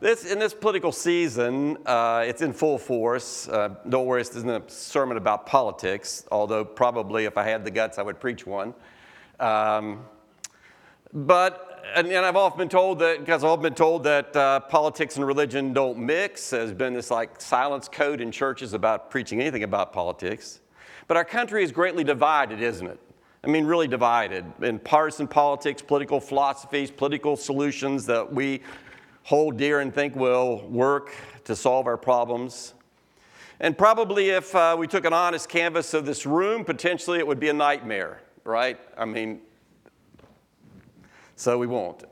this, in this political season, uh, it's in full force. Uh, don't worry, this isn't a sermon about politics, although probably if I had the guts, I would preach one. Um, but, and, and, I've often been told that, because I've often been told that uh, politics and religion don't mix. There's been this like silence code in churches about preaching anything about politics. But our country is greatly divided, isn't it? I mean, really divided in partisan politics, political philosophies, political solutions that we hold dear and think will work to solve our problems. And probably if uh, we took an honest canvas of this room, potentially it would be a nightmare, right? I mean, so we won't.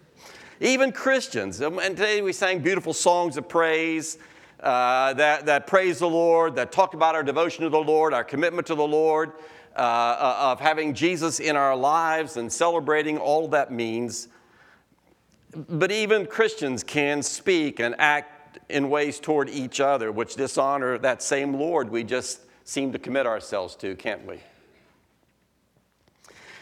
Even Christians, um, and today we sang beautiful songs of praise uh, that, that praise the Lord, that talked about our devotion to the Lord, our commitment to the Lord uh, uh, of having Jesus in our lives and celebrating all that means. But even Christians can speak and act in ways toward each other which dishonor that same Lord we just seem to commit ourselves to, can't we?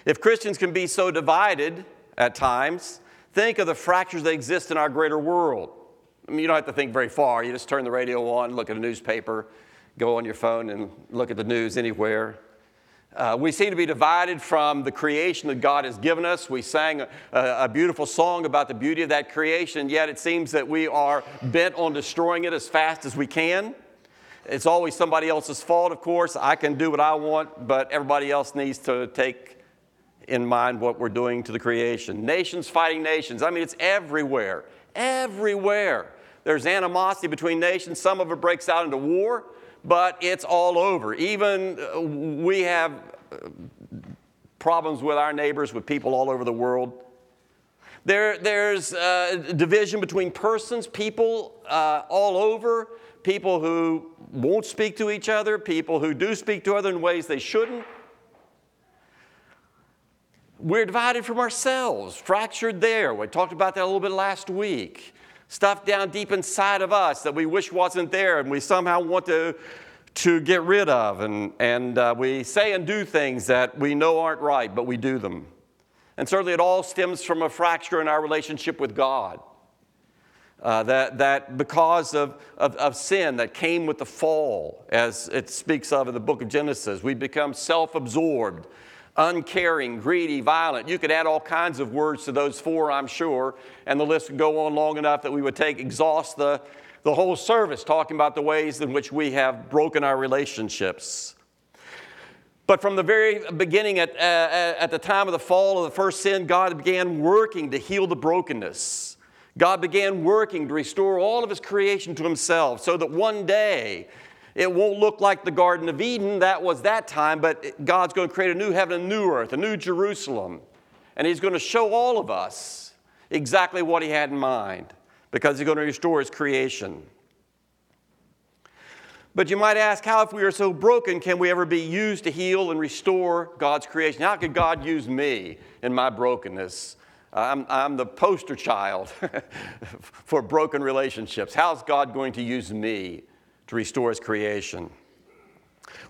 If Christians can be so divided at times, think of the fractures that exist in our greater world. I mean, you don't have to think very far. You just turn the radio on, look at a newspaper, go on your phone and look at the news anywhere. Uh, we seem to be divided from the creation that God has given us. We sang a, a, beautiful song about the beauty of that creation, yet it seems that we are bent on destroying it as fast as we can. It's always somebody else's fault, of course. I can do what I want, but everybody else needs to take in mind what we're doing to the creation. Nations fighting nations. I mean, it's everywhere. Everywhere. There's animosity between nations. Some of it breaks out into war but it's all over. Even uh, we have uh, problems with our neighbors, with people all over the world. There, there's uh, division between persons, people uh, all over, people who won't speak to each other, people who do speak to other in ways they shouldn't. We're divided from ourselves, fractured there. We talked about that a little bit last week stuff down deep inside of us that we wish wasn't there and we somehow want to, to get rid of. And, and uh, we say and do things that we know aren't right, but we do them. And certainly it all stems from a fracture in our relationship with God. Uh, that, that because of, of, of, sin that came with the fall, as it speaks of in the book of Genesis, we become self absorbed uncaring, greedy, violent. You could add all kinds of words to those four, I'm sure, and the list would go on long enough that we would take, exhaust the, the whole service talking about the ways in which we have broken our relationships. But from the very beginning, at, uh, at the time of the fall of the first sin, God began working to heal the brokenness. God began working to restore all of His creation to Himself so that one day it won't look like the Garden of Eden, that was that time, but God's going to create a new heaven, a new earth, a new Jerusalem. And He's going to show all of us exactly what He had in mind because He's going to restore His creation. But you might ask, how, if we are so broken, can we ever be used to heal and restore God's creation? How could God use me in my brokenness? I'm, I'm the poster child for broken relationships. How's God going to use me to restore his creation.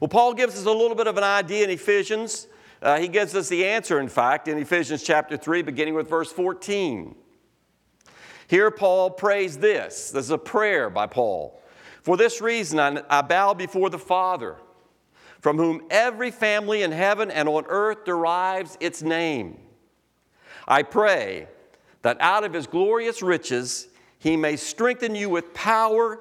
Well, Paul gives us a little bit of an idea in Ephesians. Uh, he gives us the answer, in fact, in Ephesians chapter 3, beginning with verse 14. Here, Paul prays this. This is a prayer by Paul. For this reason, I, I bow before the Father, from whom every family in heaven and on earth derives its name. I pray that out of his glorious riches he may strengthen you with power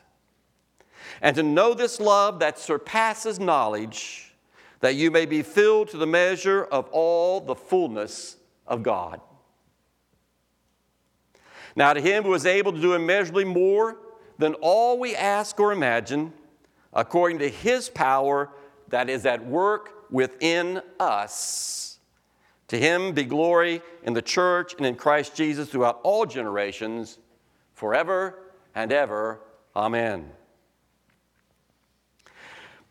and to know this love that surpasses knowledge, that you may be filled to the measure of all the fullness of God. Now, to him who is able to do immeasurably more than all we ask or imagine, according to his power that is at work within us. To him be glory in the church and in Christ Jesus throughout all generations, forever and ever. Amen.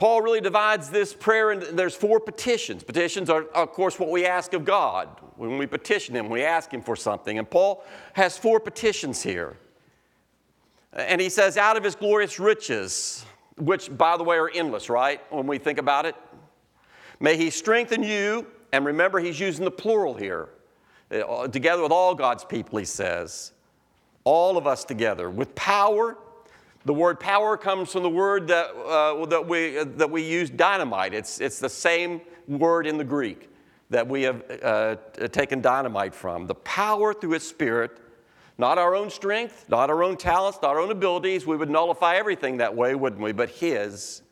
Paul really divides this prayer and there's four petitions. Petitions are, of course, what we ask of God. When we petition Him, we ask Him for something. And Paul has four petitions here. And he says, out of His glorious riches, which, by the way, are endless, right? When we think about it. May He strengthen you, and remember, He's using the plural here, uh, together with all God's people, He says. All of us together, with power the word power comes from the word that, uh, that, we, uh, that we use, dynamite. It's, it's the same word in the Greek that we have uh, taken dynamite from. The power through His Spirit, not our own strength, not our own talents, not our own abilities. We would nullify everything that way, wouldn't we? But His.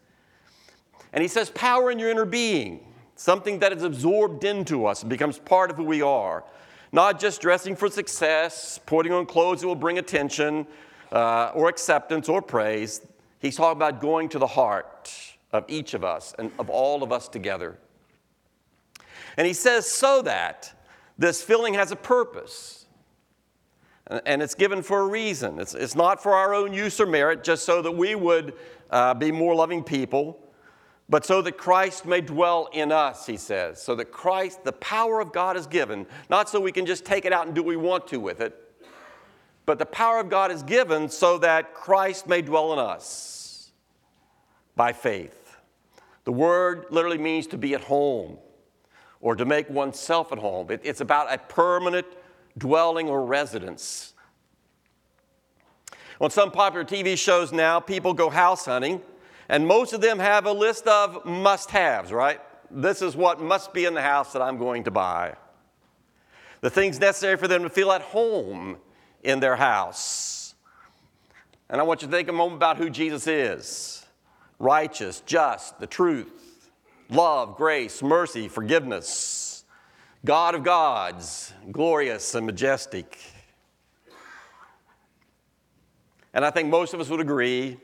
And He says, power in your inner being, something that is absorbed into us and becomes part of who we are. Not just dressing for success, putting on clothes that will bring attention uh, or acceptance or praise. He's talking about going to the heart of each of us and of all of us together. And he says, so that this filling has a purpose. And it's given for a reason. It's, it's not for our own use or merit, just so that we would uh, be more loving people, but so that Christ may dwell in us, he says. So that Christ, the power of God is given, not so we can just take it out and do what we want to with it, but the power of God is given so that Christ may dwell in us by faith. The word literally means to be at home or to make oneself at home. It, it's about a permanent dwelling or residence. On some popular TV shows now, people go house hunting, and most of them have a list of must haves, right? This is what must be in the house that I'm going to buy. The things necessary for them to feel at home in their house. And I want you to think a moment about who Jesus is righteous, just, the truth, love, grace, mercy, forgiveness, God of gods, glorious and majestic. And I think most of us would agree,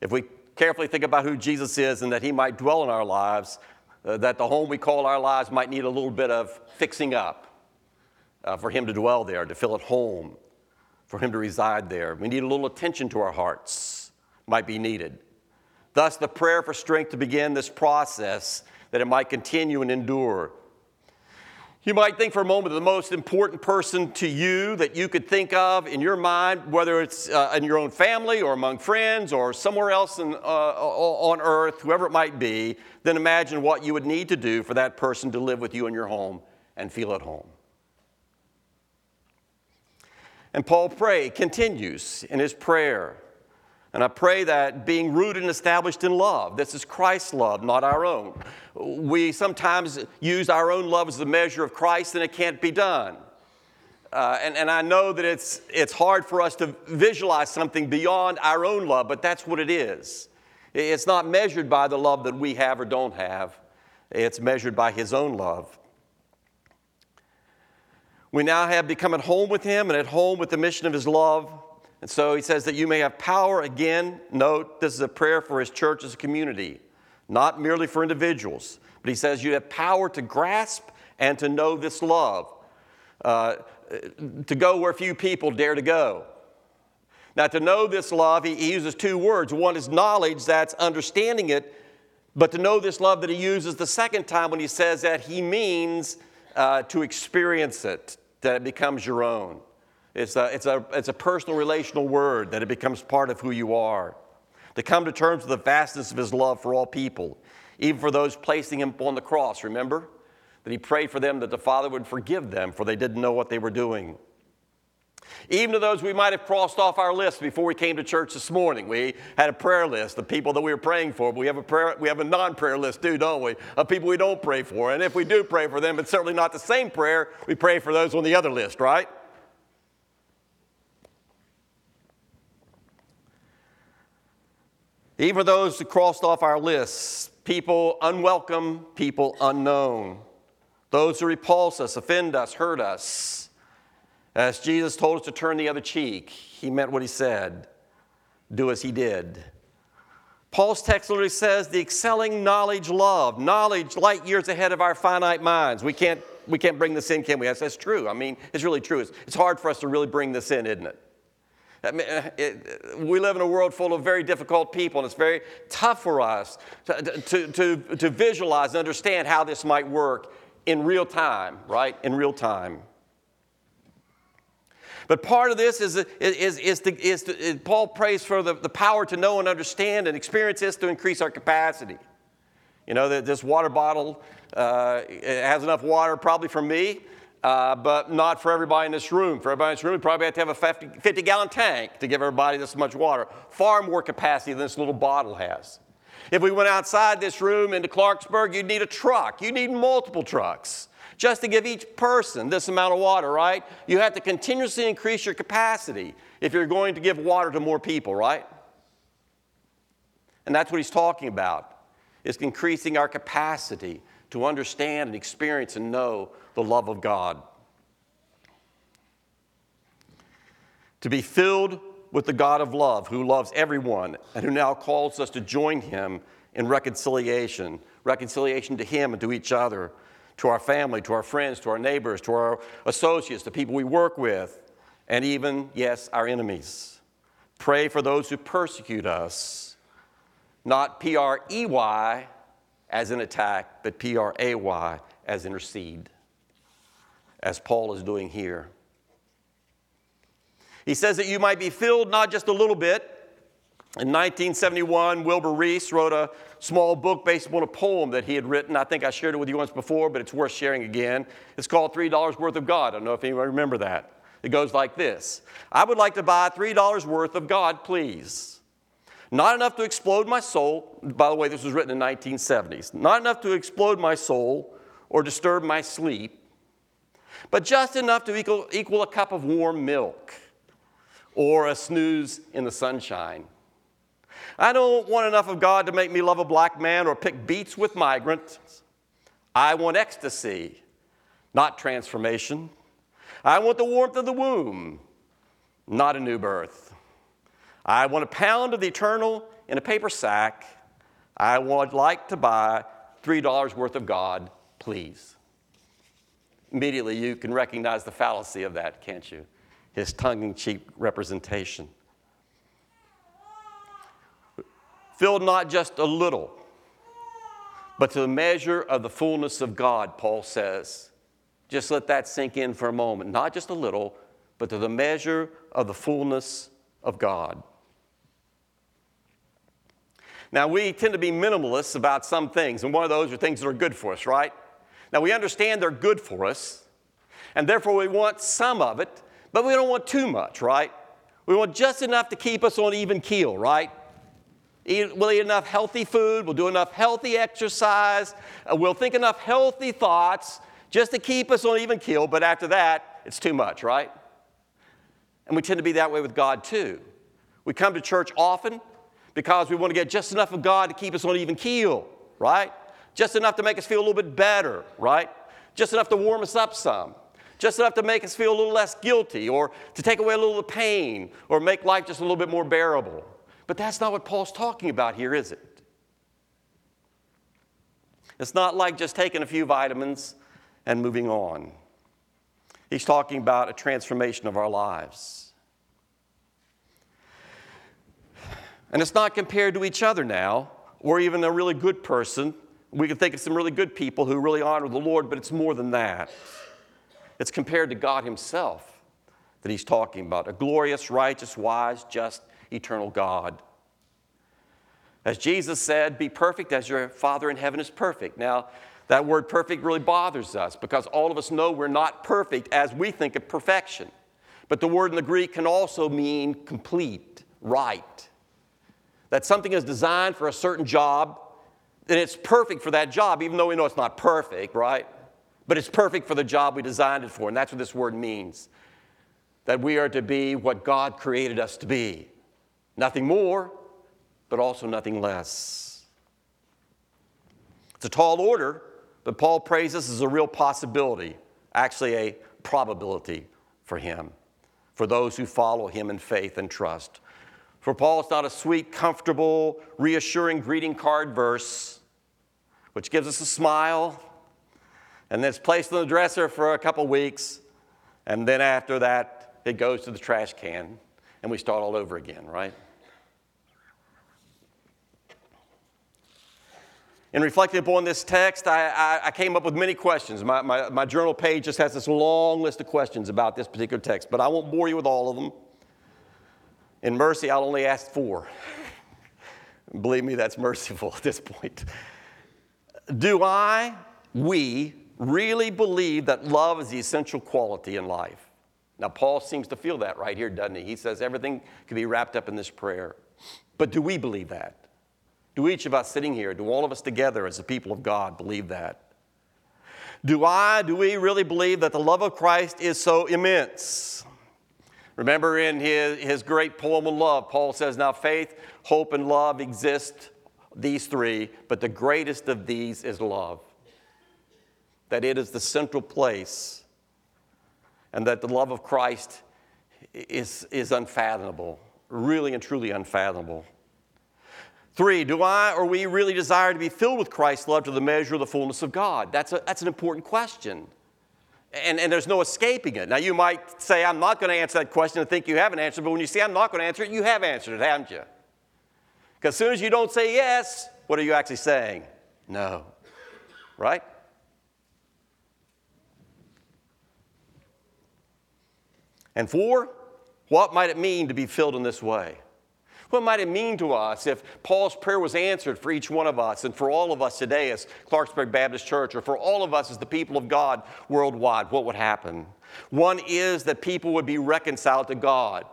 if we carefully think about who Jesus is and that he might dwell in our lives, uh, that the home we call our lives might need a little bit of fixing up uh, for him to dwell there, to feel at home for him to reside there. We need a little attention to our hearts, might be needed. Thus, the prayer for strength to begin this process that it might continue and endure. You might think for a moment of the most important person to you that you could think of in your mind, whether it's uh, in your own family or among friends or somewhere else in, uh, on earth, whoever it might be, then imagine what you would need to do for that person to live with you in your home and feel at home. And Paul pray, continues in his prayer. And I pray that being rooted and established in love, this is Christ's love, not our own. We sometimes use our own love as the measure of Christ, and it can't be done. Uh, and, and I know that it's, it's hard for us to visualize something beyond our own love, but that's what it is. It's not measured by the love that we have or don't have, it's measured by His own love. We now have become at home with Him and at home with the mission of His love. And so He says that you may have power again. Note, this is a prayer for His church as a community, not merely for individuals. But He says you have power to grasp and to know this love, uh, to go where few people dare to go. Now, to know this love, he, he uses two words. One is knowledge, that's understanding it. But to know this love that he uses the second time when he says that, he means uh, to experience it, that it becomes your own. It's a, it's, a, it's a personal relational word that it becomes part of who you are. To come to terms with the vastness of his love for all people, even for those placing him on the cross, remember? That he prayed for them that the Father would forgive them, for they didn't know what they were doing. Even to those we might have crossed off our list before we came to church this morning. We had a prayer list, the people that we were praying for, but we have a prayer, we have a non-prayer list too, don't we? Of people we don't pray for. And if we do pray for them, it's certainly not the same prayer. We pray for those on the other list, right? Even those who crossed off our lists, people unwelcome, people unknown, those who repulse us, offend us, hurt us as Jesus told us to turn the other cheek, he meant what he said do as he did. Paul's text literally says the excelling knowledge, love, knowledge light years ahead of our finite minds. We can't, we can't bring this in, can we? That's, that's true. I mean, it's really true. It's, it's hard for us to really bring this in, isn't it? I mean, uh, it, we live in a world full of very difficult people, and it's very tough for us to, to, to, to visualize and understand how this might work in real time, right? In real time. But part of this is, is, is, to, is, to, Paul prays for the, the power to know and understand and experience this to increase our capacity. You know, that this water bottle uh, has enough water probably for me, uh, but not for everybody in this room. For everybody in this room, we probably have to have a 50, 50 gallon tank to give everybody this much water. Far more capacity than this little bottle has. If we went outside this room into Clarksburg, you'd need a truck. You need multiple trucks just to give each person this amount of water, right? You have to continuously increase your capacity if you're going to give water to more people, right? And that's what he's talking about. Is increasing our capacity to understand and experience and know the love of God. To be filled with the God of love who loves everyone and who now calls us to join him in reconciliation, reconciliation to him and to each other, to our family, to our friends, to our neighbors, to our associates, the people we work with, and even, yes, our enemies. Pray for those who persecute us, not P R E Y as an attack, but P R A Y as intercede, as Paul is doing here. He says that you might be filled not just a little bit. In 1971, Wilbur Rees wrote a small book based upon a poem that he had written. I think I shared it with you once before, but it's worth sharing again. It's called $3 Worth of God. I don't know if anyone remember that. It goes like this I would like to buy $3 worth of God, please. Not enough to explode my soul. By the way, this was written in 1970s. Not enough to explode my soul or disturb my sleep, but just enough to equal, equal a cup of warm milk or a snooze in the sunshine. I don't want enough of God to make me love a black man or pick beets with migrants. I want ecstasy, not transformation. I want the warmth of the womb, not a new birth. I want a pound of the eternal in a paper sack. I would like to buy $3 worth of God, please. Immediately, you can recognize the fallacy of that, can't you? His tongue in cheek representation. Filled not just a little, but to the measure of the fullness of God, Paul says. Just let that sink in for a moment. Not just a little, but to the measure of the fullness of God. Now, we tend to be minimalists about some things, and one of those are things that are good for us, right? Now, we understand they're good for us, and therefore we want some of it, but we don't want too much, right? We want just enough to keep us on even keel, right? Eat, we'll eat enough healthy food, we'll do enough healthy exercise, uh, we'll think enough healthy thoughts just to keep us on even keel, but after that, it's too much, right? And we tend to be that way with God too. We come to church often because we want to get just enough of God to keep us on even keel, right? Just enough to make us feel a little bit better, right? Just enough to warm us up some. Just enough to make us feel a little less guilty or to take away a little of the pain or make life just a little bit more bearable. But that's not what Paul's talking about here, is it? It's not like just taking a few vitamins and moving on. He's talking about a transformation of our lives. And it's not compared to each other now, or even a really good person. We can think of some really good people who really honor the Lord, but it's more than that. It's compared to God Himself that He's talking about a glorious, righteous, wise, just, eternal God. As Jesus said, be perfect as your Father in heaven is perfect. Now, that word perfect really bothers us because all of us know we're not perfect as we think of perfection. But the word in the Greek can also mean complete, right. That something is designed for a certain job, and it's perfect for that job, even though we know it's not perfect, right? But it's perfect for the job we designed it for, and that's what this word means. That we are to be what God created us to be. Nothing more, but also nothing less. It's a tall order, but Paul prays this as a real possibility, actually, a probability for him, for those who follow him in faith and trust. For Paul, it's not a sweet, comfortable, reassuring greeting card verse, which gives us a smile, and then it's placed on the dresser for a couple weeks, and then after that, it goes to the trash can and we start all over again, right? In reflecting upon this text, I, I, I came up with many questions. My, my, my journal page just has this long list of questions about this particular text, but I won't bore you with all of them. In mercy, I'll only ask four. Believe me, that's merciful at this point. Do I, we, really believe that love is the essential quality in life? Now, Paul seems to feel that right here, doesn't he? He says everything can be wrapped up in this prayer. But do we believe that? Do each of us sitting here, do all of us together as the people of God believe that? Do I, do we really believe that the love of Christ is so immense? Remember in his, his great poem on love, Paul says, Now faith, hope, and love exist, these three, but the greatest of these is love. That it is the central place, and that the love of Christ is, is unfathomable, really and truly unfathomable. Three, do I or we really desire to be filled with Christ's love to the measure of the fullness of God? That's, a, that's an important question. And, and there's no escaping it. Now, you might say, I'm not going to answer that question and think you have an answer, but when you say, I'm not going to answer it, you have answered it, haven't you? Because as soon as you don't say yes, what are you actually saying? No. Right? And four, what might it mean to be filled in this way? What might it mean to us if Paul's prayer was answered for each one of us and for all of us today as Clarksburg Baptist Church or for all of us as the people of God worldwide? What would happen? One is that people would be reconciled to God.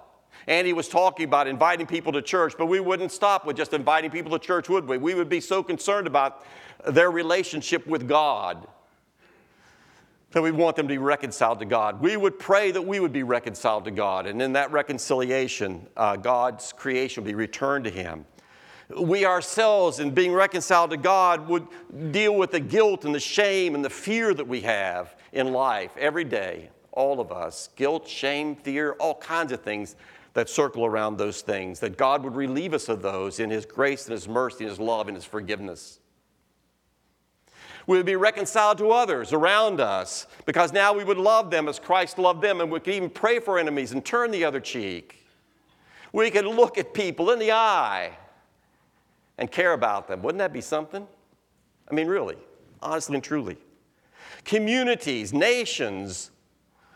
Andy was talking about inviting people to church, but we wouldn't stop with just inviting people to church, would we? We would be so concerned about their relationship with God that we want them to be reconciled to God. We would pray that we would be reconciled to God, and in that reconciliation, uh, God's creation would be returned to Him. We ourselves, in being reconciled to God, would deal with the guilt and the shame and the fear that we have in life every day, all of us. Guilt, shame, fear, all kinds of things that circle around those things, that God would relieve us of those in His grace and His mercy and His love and His forgiveness. We would be reconciled to others around us because now we would love them as Christ loved them, and we could even pray for enemies and turn the other cheek. We could look at people in the eye and care about them. Wouldn't that be something? I mean, really, honestly and truly. Communities, nations,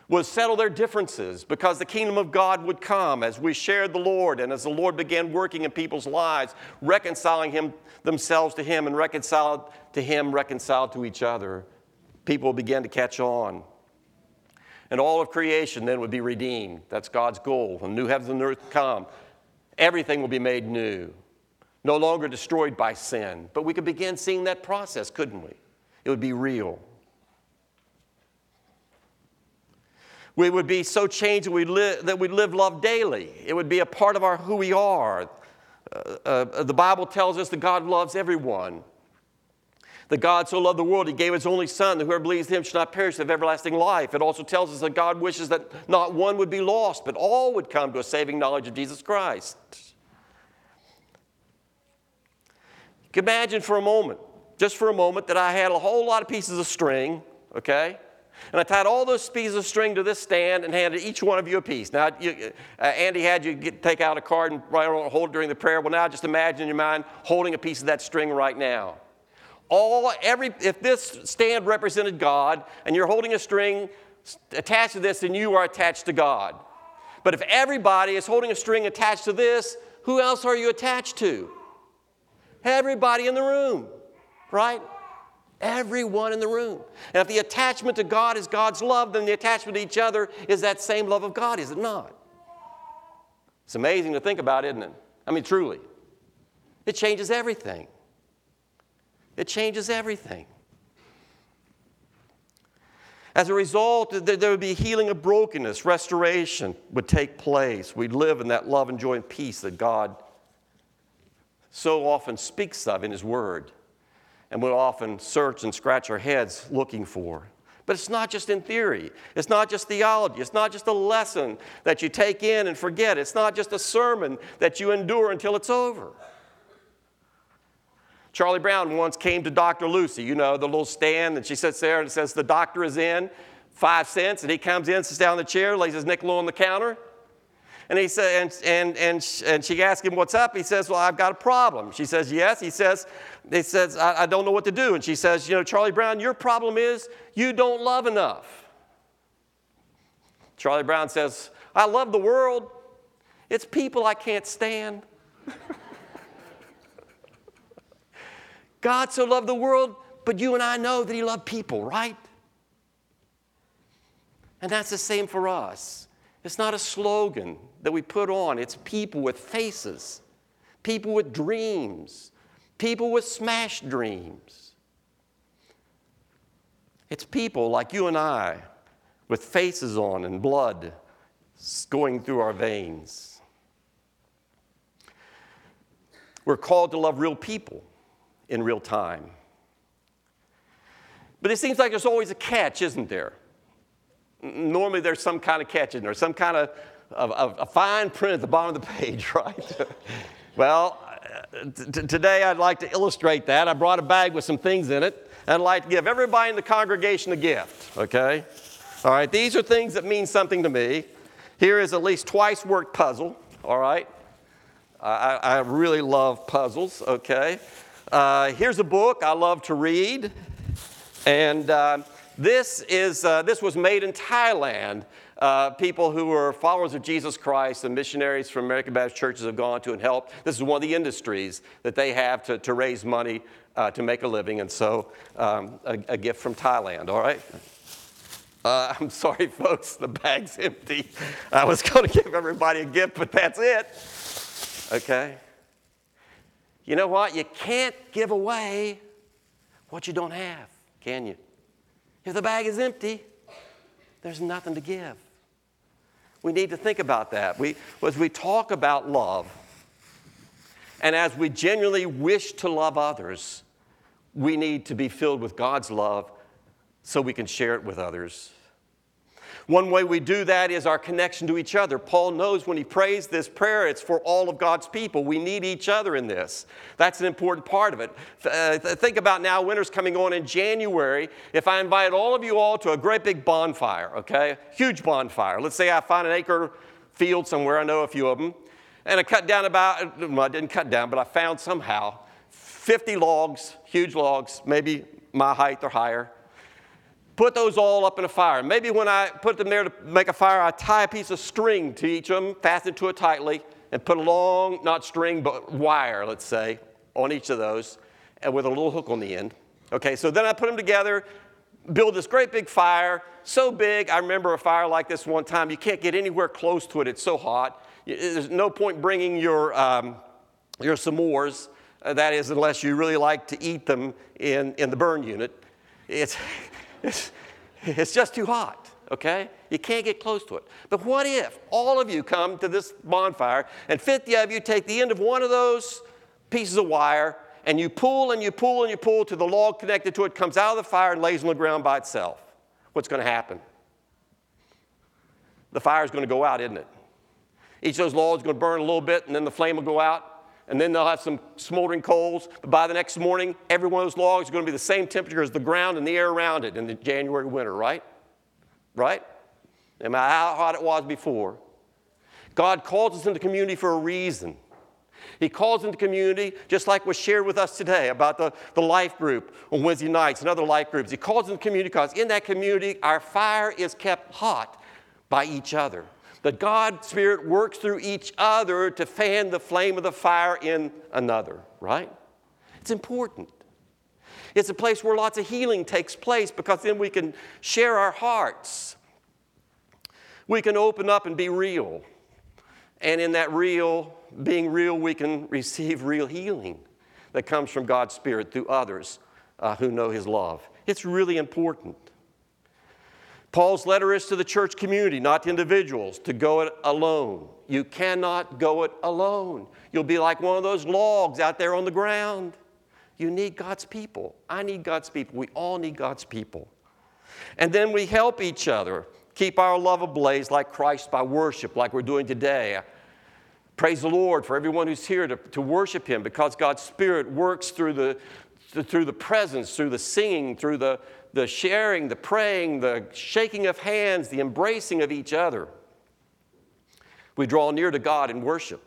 would settle their differences because the kingdom of God would come as we shared the Lord and as the Lord began working in people's lives, reconciling him, themselves to Him and reconciled to Him, reconciled to each other. People began to catch on. And all of creation then would be redeemed. That's God's goal. When new heavens and earth come, everything will be made new, no longer destroyed by sin. But we could begin seeing that process, couldn't we? It would be real. We would be so changed that we, li- that we live love daily. It would be a part of our who we are. Uh, uh, the Bible tells us that God loves everyone. That God so loved the world, He gave His only Son, that whoever believes Him should not perish, have everlasting life. It also tells us that God wishes that not one would be lost, but all would come to a saving knowledge of Jesus Christ. Imagine for a moment, just for a moment, that I had a whole lot of pieces of string, okay? And I tied all those pieces of string to this stand and handed each one of you a piece. Now, you, uh, Andy had you get, take out a card and hold it during the prayer. Well, now just imagine in your mind holding a piece of that string right now. All, every, if this stand represented God and you're holding a string attached to this, then you are attached to God. But if everybody is holding a string attached to this, who else are you attached to? Everybody in the room, right? Everyone in the room. And if the attachment to God is God's love, then the attachment to each other is that same love of God, is it not? It's amazing to think about, isn't it? I mean, truly. It changes everything. It changes everything. As a result, there would be healing of brokenness, restoration would take place. We'd live in that love and joy and peace that God so often speaks of in His Word and we'll often search and scratch our heads looking for. But it's not just in theory. It's not just theology. It's not just a lesson that you take in and forget. It's not just a sermon that you endure until it's over. Charlie Brown once came to Dr. Lucy, you know, the little stand, and she sits there and says, The doctor is in, five cents, and he comes in, sits down in the chair, lays his nickel on the counter. And he said, and, and, and, and she asked him, What's up? He says, Well, I've got a problem. She says, Yes. He says, he says I, I don't know what to do. And she says, You know, Charlie Brown, your problem is you don't love enough. Charlie Brown says, I love the world. It's people I can't stand. God so loved the world, but you and I know that He loved people, right? And that's the same for us. It's not a slogan that we put on, it's people with faces, people with dreams, people with smashed dreams. It's people like you and I with faces on and blood going through our veins. We're called to love real people in real time. But it seems like there's always a catch, isn't there? Normally there's some kind of catch in there, some kind of, of, a fine print at the bottom of the page, right? well, t- today I'd like to illustrate that. I brought a bag with some things in it, and I'd like to give everybody in the congregation a gift, okay? All right, these are things that mean something to me. Here is at least twice worked puzzle, all right? I, I really love puzzles, okay? Uh, here's a book I love to read. And uh, this, is, uh, this was made in Thailand. Uh, people who are followers of Jesus Christ and missionaries from American Baptist churches have gone to and helped. This is one of the industries that they have to, to raise money uh, to make a living. And so, um, a, a, gift from Thailand, all right? Uh, I'm sorry, folks, the bag's empty. I was going to give everybody a gift, but that's it. Okay? You know what? You can't give away what you don't have, can you? If the bag is empty, there's nothing to give. We need to think about that. We, as we talk about love, and as we genuinely wish to love others, we need to be filled with God's love so we can share it with others. One way we do that is our connection to each other. Paul knows when he prays this prayer, it's for all of God's people. We need each other in this. That's an important part of it. Uh, think about now, winter's coming on in January. If I invite all of you all to a great big bonfire, okay? Huge bonfire. Let's say I find an acre field somewhere, I know a few of them, and I cut down about, well, I didn't cut down, but I found somehow 50 logs, huge logs, maybe my height or higher put those all up in a fire. Maybe when I put them there to make a fire, I tie a piece of string to each of them, fasten to it tightly, and put a long, not string, but wire, let's say, on each of those, and with a little hook on the end. Okay, so then I put them together, build this great big fire, so big. I remember a fire like this one time. You can't get anywhere close to it, it's so hot. There's no point bringing your, um, your s'mores, uh, that is, unless you really like to eat them in, in the burn unit. It's, it's, it's just too hot, okay? You can't get close to it. But what if all of you come to this bonfire and 50 of you take the end of one of those pieces of wire and you pull and you pull and you pull till the log connected to it comes out of the fire and lays on the ground by itself? What's going to happen? The fire is going to go out, isn't it? Each of those logs is going to burn a little bit and then the flame will go out and then they'll have some smoldering coals. But by the next morning, every one of those logs is going to be the same temperature as the ground and the air around it in the January winter, right? Right? No matter how hot it was before. God calls us into community for a reason. He calls into community, just like was shared with us today about the, the life group on Wednesday nights and other life groups. He calls into community because in that community, our fire is kept hot by each other that God Spirit works through each other to fan the flame of the fire in another, right? It's important. It's a place where lots of healing takes place because then we can share our hearts. We can open up and be real. And in that real, being real, we can receive real healing that comes from God's Spirit through others uh, who know His love. It's really important. Paul's letter is to the church community, not to individuals, to go it alone. You cannot go it alone. You'll be like one of those logs out there on the ground. You need God's people. I need God's people. We all need God's people. And then we help each other keep our love ablaze like Christ by worship, like we're doing today. Praise the Lord for everyone who's here to, to worship Him because God's Spirit works through the, through the presence, through the singing, through the, the sharing, the praying, the shaking of hands, the embracing of each other. We draw near to God in worship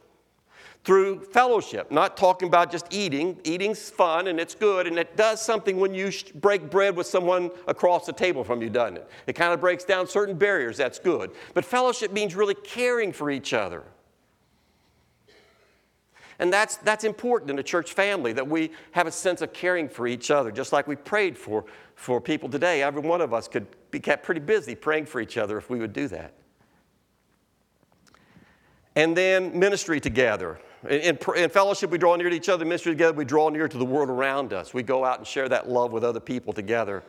through fellowship, not talking about just eating. Eating's fun and it's good, and it does something when you break bread with someone across the table from you, doesn't it? It kind of breaks down certain barriers, that's good. But fellowship means really caring for each other. And that's, that's important in a church family that we have a sense of caring for each other, just like we prayed for, for people today. Every one of us could be kept pretty busy praying for each other if we would do that. And then ministry together. In, in, fellowship, we draw near to each other. In ministry together, we draw near to the world around us. We go out and share that love with other people together.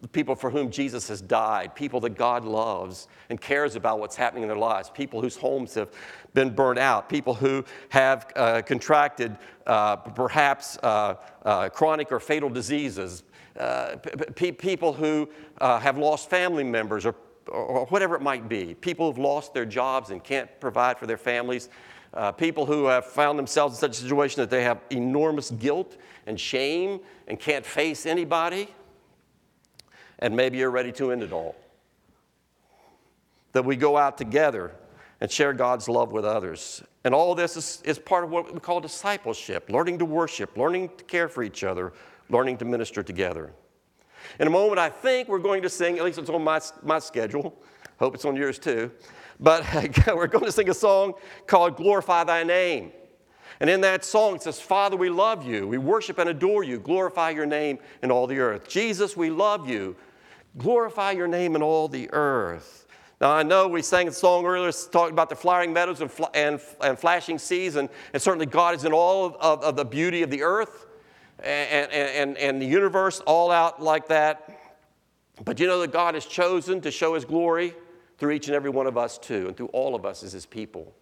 The people for whom Jesus has died, people that God loves and cares about what's happening in their lives, people whose homes have been burned out, people who have uh, contracted uh, perhaps uh, uh chronic or fatal diseases, uh, p- people who uh, have lost family members or, or whatever it might be, people who've lost their jobs and can't provide for their families uh, people who have found themselves in such a situation that they have enormous guilt and shame and can't face anybody. And maybe you're ready to end it all. That we go out together and share God's love with others. And all this is, is part of what we call discipleship learning to worship, learning to care for each other, learning to minister together. In a moment, I think we're going to sing, at least it's on my, my schedule. Hope it's on yours too. But we're going to sing a song called Glorify Thy Name. And in that song, it says, Father, we love you. We worship and adore you. Glorify your name in all the earth. Jesus, we love you. Glorify your name in all the earth. Now, I know we sang a song earlier talking about the flowering meadows and, fl- and, and flashing seas, and, and, certainly God is in all of, of, of the beauty of the earth and, and, and the universe, all out like that. But you know that God has chosen to show his glory through each and every one of us, too, and through all of us as His people.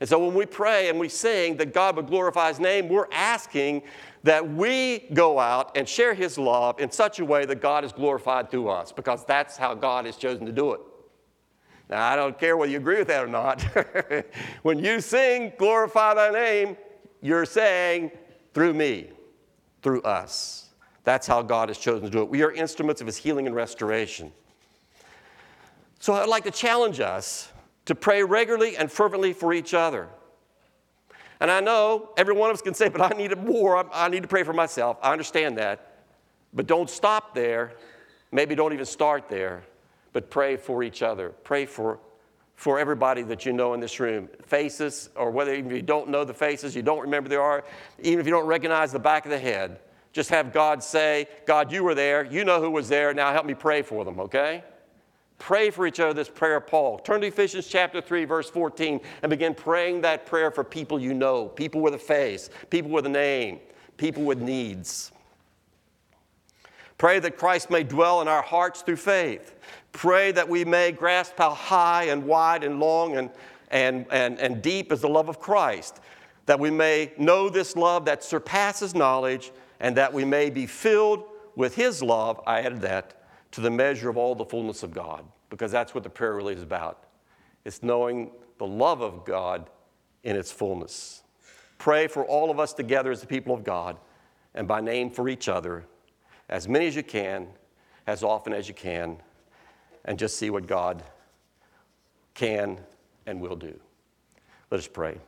And so when we pray and we sing that God would glorify His name, we're asking that we go out and share His love in such a way that God is glorified through us, because that's how God has chosen to do it. Now, I don't care whether you agree with that or not. when you sing, glorify thy name, you're saying, through me, through us. That's how God has chosen to do it. We are instruments of his healing and restoration. So I'd like to challenge us to pray regularly and fervently for each other. And I know every one of us can say, but I need it more. I need to pray for myself. I understand that. But don't stop there. Maybe don't even start there. But pray for each other. Pray for, for everybody that you know in this room. Faces, or whether even you don't know the faces, you don't remember they are, even if you don't recognize the back of the head, just have God say, God, you were there. You know who was there. Now help me pray for them, okay? Pray for each other this prayer of Paul. Turn to Ephesians chapter 3, verse 14, and begin praying that prayer for people you know, people with a face, people with a name, people with needs. Pray that Christ may dwell in our hearts through faith. Pray that we may grasp how high and wide and long and, and, and, and deep is the love of Christ. That we may know this love that surpasses knowledge, and that we may be filled with His love. I added that to the measure of all the fullness of God, because that's what the prayer really is about. It's knowing the love of God in its fullness. Pray for all of us together as the people of God and by name for each other, as many as you can, as often as you can, and just see what God can and will do. Let us pray.